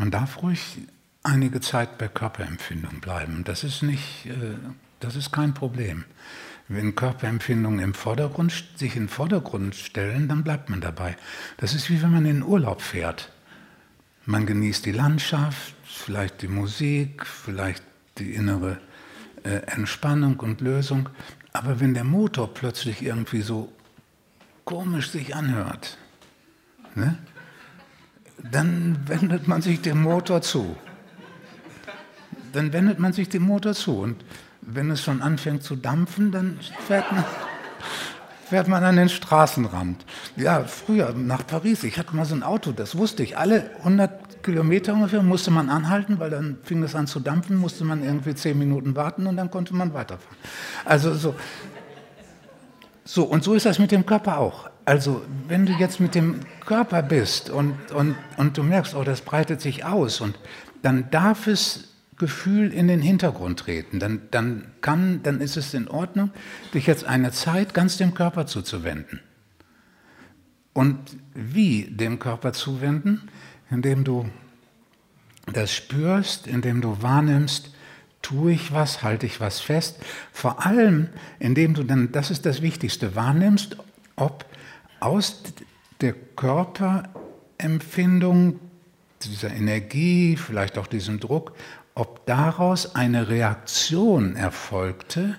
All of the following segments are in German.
Man darf ruhig einige Zeit bei Körperempfindung bleiben. Das ist nicht, äh, das ist kein Problem. Wenn Körperempfindungen im Vordergrund, sich in den Vordergrund stellen, dann bleibt man dabei. Das ist wie wenn man in den Urlaub fährt. Man genießt die Landschaft, vielleicht die Musik, vielleicht die innere äh, Entspannung und Lösung. Aber wenn der Motor plötzlich irgendwie so komisch sich anhört, ne, dann wendet man sich dem Motor zu. Dann wendet man sich dem Motor zu. Und wenn es schon anfängt zu dampfen, dann fährt man, fährt man an den Straßenrand. Ja, früher nach Paris, ich hatte mal so ein Auto, das wusste ich. Alle 100 Kilometer ungefähr musste man anhalten, weil dann fing es an zu dampfen, musste man irgendwie zehn Minuten warten und dann konnte man weiterfahren. Also so. So, und so ist das mit dem Körper auch. Also, wenn du jetzt mit dem Körper bist und, und, und du merkst, oh, das breitet sich aus, und dann darf es Gefühl in den Hintergrund treten. Dann, dann, kann, dann ist es in Ordnung, dich jetzt eine Zeit ganz dem Körper zuzuwenden. Und wie dem Körper zuwenden? Indem du das spürst, indem du wahrnimmst, tue ich was, halte ich was fest. Vor allem, indem du dann, das ist das Wichtigste, wahrnimmst, ob aus der Körperempfindung, dieser Energie, vielleicht auch diesem Druck, ob daraus eine Reaktion erfolgte,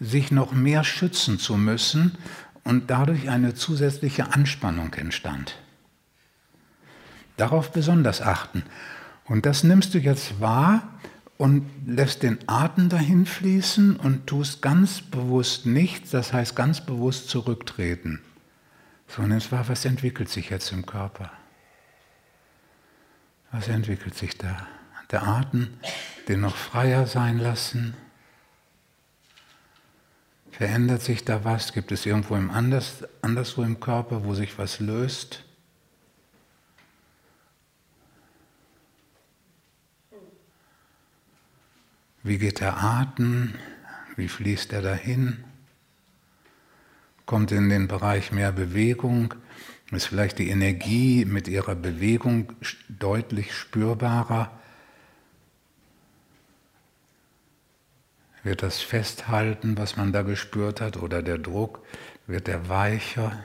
sich noch mehr schützen zu müssen und dadurch eine zusätzliche Anspannung entstand. Darauf besonders achten. Und das nimmst du jetzt wahr und lässt den Atem dahin fließen und tust ganz bewusst nichts, das heißt ganz bewusst zurücktreten, sondern es war, was entwickelt sich jetzt im Körper? Was entwickelt sich da? der Atem, den noch freier sein lassen. Verändert sich da was? Gibt es irgendwo im anders, anderswo im Körper, wo sich was löst? Wie geht der Atem? Wie fließt er dahin? Kommt in den Bereich mehr Bewegung? Ist vielleicht die Energie mit ihrer Bewegung deutlich spürbarer? Wird das Festhalten, was man da gespürt hat, oder der Druck, wird der weicher?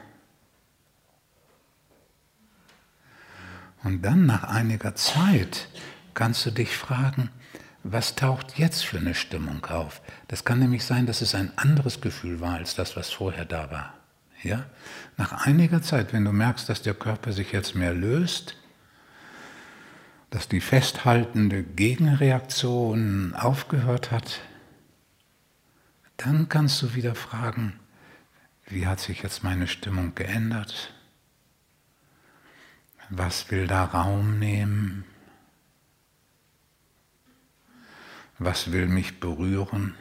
Und dann nach einiger Zeit kannst du dich fragen, was taucht jetzt für eine Stimmung auf? Das kann nämlich sein, dass es ein anderes Gefühl war als das, was vorher da war. Ja? Nach einiger Zeit, wenn du merkst, dass der Körper sich jetzt mehr löst, dass die festhaltende Gegenreaktion aufgehört hat, dann kannst du wieder fragen, wie hat sich jetzt meine Stimmung geändert? Was will da Raum nehmen? Was will mich berühren?